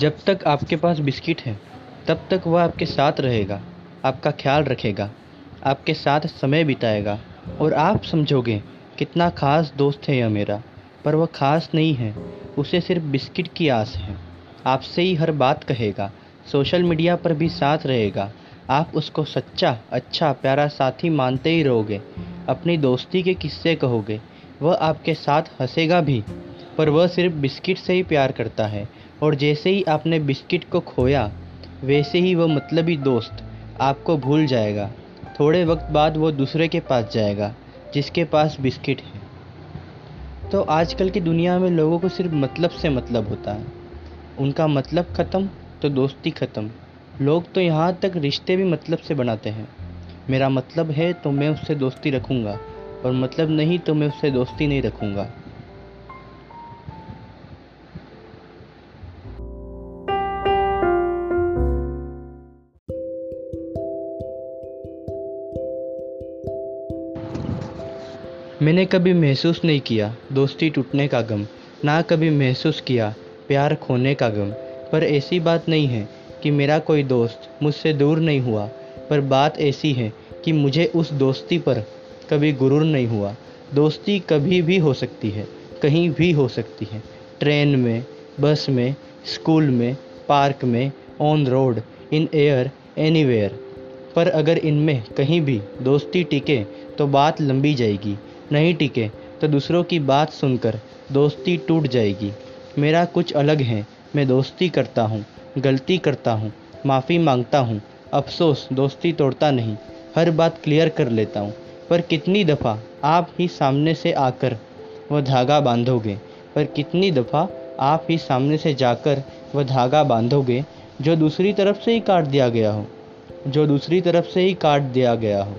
जब तक आपके पास बिस्किट है, तब तक वह आपके साथ रहेगा, आपका ख्याल रखेगा, आपके साथ समय बिताएगा। और आप समझोगे, कितना ख़ास दोस्त है यह मेरा, पर वह ख़ास नहीं है, उसे सिर्फ़ बिस्किट की आस है। आपसे ही हर बात कहेगा, सोशल मीडिया पर भी साथ रहेगा। आप उसको सच्चा अच्छा प्यारा साथी मानते ही रहोगे, अपनी दोस्ती के किस्से कहोगे। वह आपके साथ हंसेगा भी, पर वह सिर्फ़ बिस्किट से ही प्यार करता है। और जैसे ही आपने बिस्किट को खोया, वैसे ही वह मतलबी दोस्त आपको भूल जाएगा। थोड़े वक्त बाद वो दूसरे के पास जाएगा, जिसके पास बिस्किट है। तो आजकल की दुनिया में लोगों को सिर्फ़ मतलब से मतलब होता है। उनका मतलब ख़त्म तो दोस्ती ख़त्म। लोग तो यहाँ तक रिश्ते भी मतलब से बनाते हैं। मेरा मतलब है तो मैं उससे दोस्ती रखूँगा, और मतलब नहीं तो मैं उससे दोस्ती नहीं रखूँगा। मैंने कभी महसूस नहीं किया दोस्ती टूटने का गम, ना कभी महसूस किया प्यार खोने का गम। पर ऐसी बात नहीं है कि मेरा कोई दोस्त मुझसे दूर नहीं हुआ, पर बात ऐसी है कि मुझे उस दोस्ती पर कभी गुरूर नहीं हुआ। दोस्ती कभी भी हो सकती है, कहीं भी हो सकती है। ट्रेन में, बस में, स्कूल में, पार्क में on road in air anywhere पर अगर इनमें कहीं भी दोस्ती टिके तो बात लंबी जाएगी। नहीं टिके तो दूसरों की बात सुनकर दोस्ती टूट जाएगी। मेरा कुछ अलग है, मैं दोस्ती करता हूँ, गलती करता हूँ, माफ़ी माँगता हूँ, अफसोस, दोस्ती तोड़ता नहीं, हर बात क्लियर कर लेता हूँ। पर कितनी दफ़ा आप ही सामने से आकर वह धागा बांधोगे? पर कितनी दफ़ा आप ही सामने से जाकर वह धागा बांधोगे जो दूसरी तरफ़ से ही काट दिया गया हो? जो दूसरी तरफ़ से ही काट दिया गया हो?